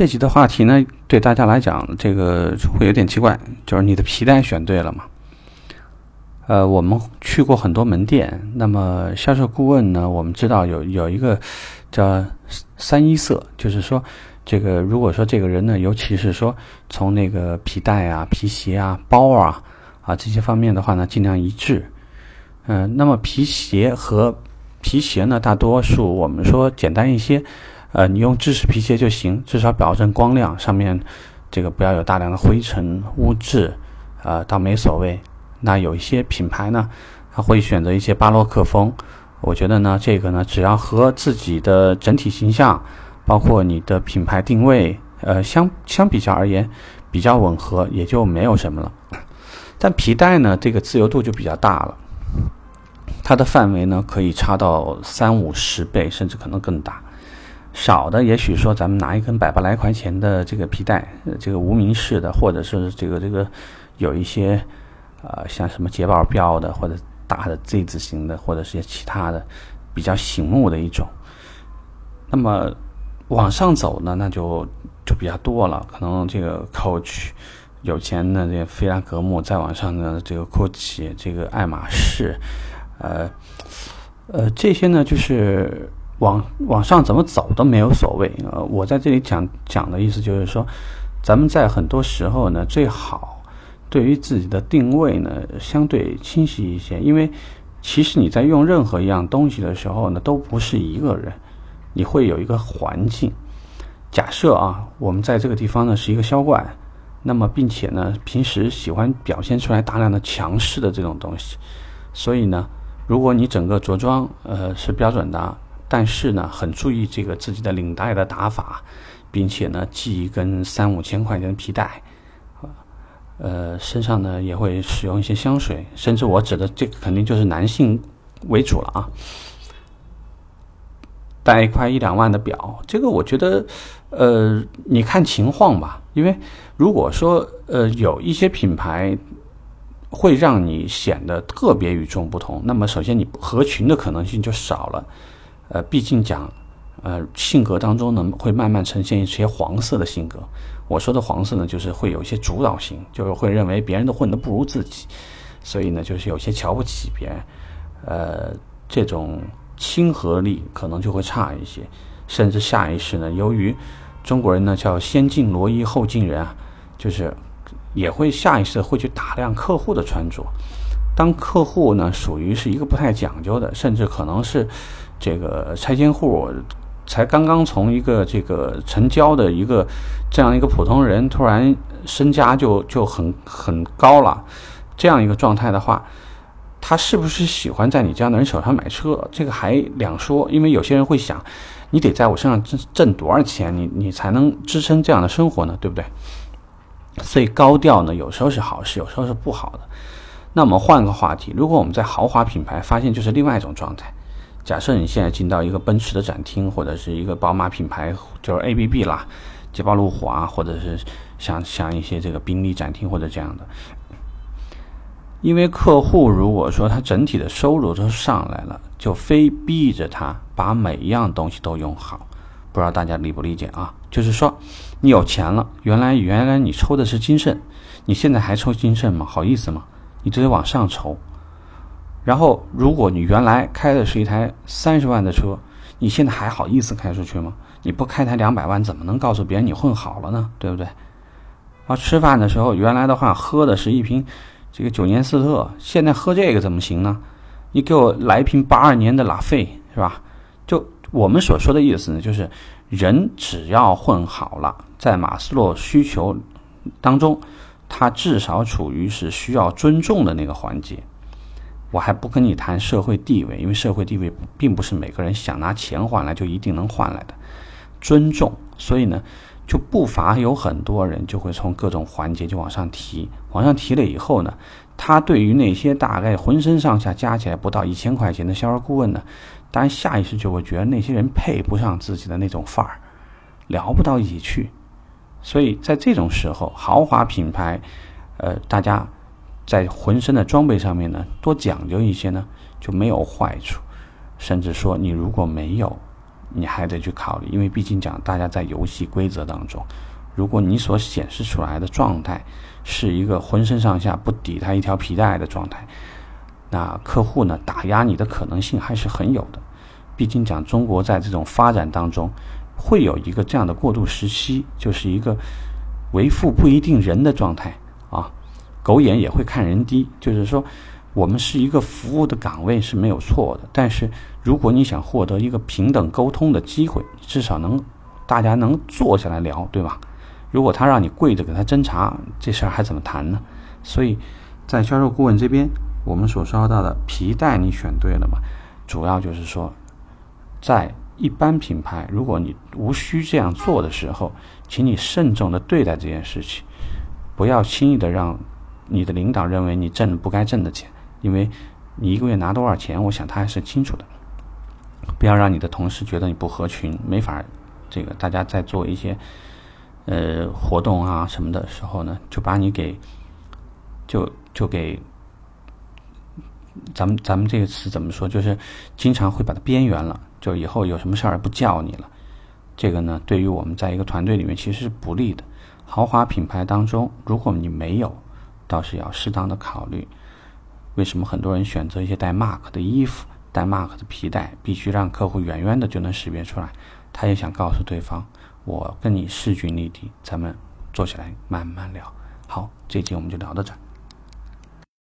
这集的话题呢，对大家来讲，这个会有点奇怪，就是你的皮带选对了吗？呃，我们去过很多门店，那么销售顾问呢，我们知道有有一个叫三一色，就是说，这个如果说这个人呢，尤其是说从那个皮带啊、皮鞋啊、包啊啊这些方面的话呢，尽量一致。嗯，那么皮鞋和皮鞋呢，大多数我们说简单一些。呃，你用制式皮鞋就行，至少保证光亮，上面这个不要有大量的灰尘污渍，呃，倒没所谓。那有一些品牌呢，它会选择一些巴洛克风，我觉得呢，这个呢，只要和自己的整体形象，包括你的品牌定位，呃，相相比较而言比较吻合，也就没有什么了。但皮带呢，这个自由度就比较大了，它的范围呢，可以差到三五十倍，甚至可能更大。少的，也许说咱们拿一根百八来块钱的这个皮带，这个无名氏的，或者是这个这个有一些，呃，像什么捷豹标的，或者大的 Z 字形的，或者是些其他的比较醒目的一种。那么往上走呢，那就就比较多了，可能这个 Coach 有钱的这菲拉格慕，再往上呢，这个 Coach 这个爱马仕，呃呃，这些呢就是。往往上怎么走都没有所谓呃，我在这里讲讲的意思就是说，咱们在很多时候呢，最好对于自己的定位呢相对清晰一些，因为其实你在用任何一样东西的时候呢，都不是一个人，你会有一个环境。假设啊，我们在这个地方呢是一个销冠，那么并且呢平时喜欢表现出来大量的强势的这种东西，所以呢，如果你整个着装呃是标准的。但是呢，很注意这个自己的领带的打法，并且呢，系一根三五千块钱的皮带，呃，身上呢也会使用一些香水，甚至我指的这个肯定就是男性为主了啊。带一块一两万的表，这个我觉得，呃，你看情况吧。因为如果说呃有一些品牌会让你显得特别与众不同，那么首先你合群的可能性就少了。呃，毕竟讲，呃，性格当中呢，会慢慢呈现一些黄色的性格。我说的黄色呢，就是会有一些主导性，就是会认为别人都混得不如自己，所以呢，就是有些瞧不起别人。呃，这种亲和力可能就会差一些，甚至下意识呢，由于中国人呢叫先敬罗衣后敬人啊，就是也会下意识会去打量客户的穿着。当客户呢属于是一个不太讲究的，甚至可能是。这个拆迁户才刚刚从一个这个成交的一个这样一个普通人，突然身家就就很很高了，这样一个状态的话，他是不是喜欢在你这样的人手上买车？这个还两说，因为有些人会想，你得在我身上挣挣多少钱，你你才能支撑这样的生活呢？对不对？所以高调呢，有时候是好事，有时候是不好的。那我们换个话题，如果我们在豪华品牌发现，就是另外一种状态。假设你现在进到一个奔驰的展厅，或者是一个宝马品牌，就是 A B B 啦，捷豹路虎啊，或者是像像一些这个宾利展厅或者这样的，因为客户如果说他整体的收入都上来了，就非逼着他把每一样东西都用好，不知道大家理不理解啊？就是说你有钱了，原来原来你抽的是金盛，你现在还抽金盛吗？好意思吗？你就得往上抽。然后，如果你原来开的是一台三十万的车，你现在还好意思开出去吗？你不开台两百万，怎么能告诉别人你混好了呢？对不对？啊，吃饭的时候，原来的话喝的是一瓶这个九年斯特，现在喝这个怎么行呢？你给我来一瓶八二年的拉菲，是吧？就我们所说的意思呢，就是人只要混好了，在马斯洛需求当中，他至少处于是需要尊重的那个环节。我还不跟你谈社会地位，因为社会地位并不是每个人想拿钱换来就一定能换来的。尊重，所以呢，就不乏有很多人就会从各种环节就往上提，往上提了以后呢，他对于那些大概浑身上下加起来不到一千块钱的销售顾问呢，当然下意识就会觉得那些人配不上自己的那种范儿，聊不到一起去。所以在这种时候，豪华品牌，呃，大家。在浑身的装备上面呢，多讲究一些呢，就没有坏处。甚至说，你如果没有你还得去考虑，因为毕竟讲大家在游戏规则当中，如果你所显示出来的状态是一个浑身上下不抵他一条皮带的状态，那客户呢打压你的可能性还是很有的。毕竟讲中国在这种发展当中，会有一个这样的过渡时期，就是一个为富不一定人的状态啊，狗眼也会看人低，就是说。我们是一个服务的岗位是没有错的，但是如果你想获得一个平等沟通的机会，至少能大家能坐下来聊，对吧？如果他让你跪着给他斟茶，这事儿还怎么谈呢？所以，在销售顾问这边，我们所说到的皮带你选对了吗？主要就是说，在一般品牌，如果你无需这样做的时候，请你慎重的对待这件事情，不要轻易的让你的领导认为你挣不该挣的钱。因为你一个月拿多少钱，我想他还是清楚的。不要让你的同事觉得你不合群，没法这个大家在做一些呃活动啊什么的时候呢，就把你给就就给咱们咱们这个词怎么说？就是经常会把它边缘了，就以后有什么事儿不叫你了。这个呢，对于我们在一个团队里面其实是不利的。豪华品牌当中，如果你没有，倒是要适当的考虑。为什么很多人选择一些带 mark 的衣服、带 mark 的皮带，必须让客户远远的就能识别出来？他也想告诉对方，我跟你势均力敌，咱们坐起来慢慢聊。好，这集我们就聊到这儿。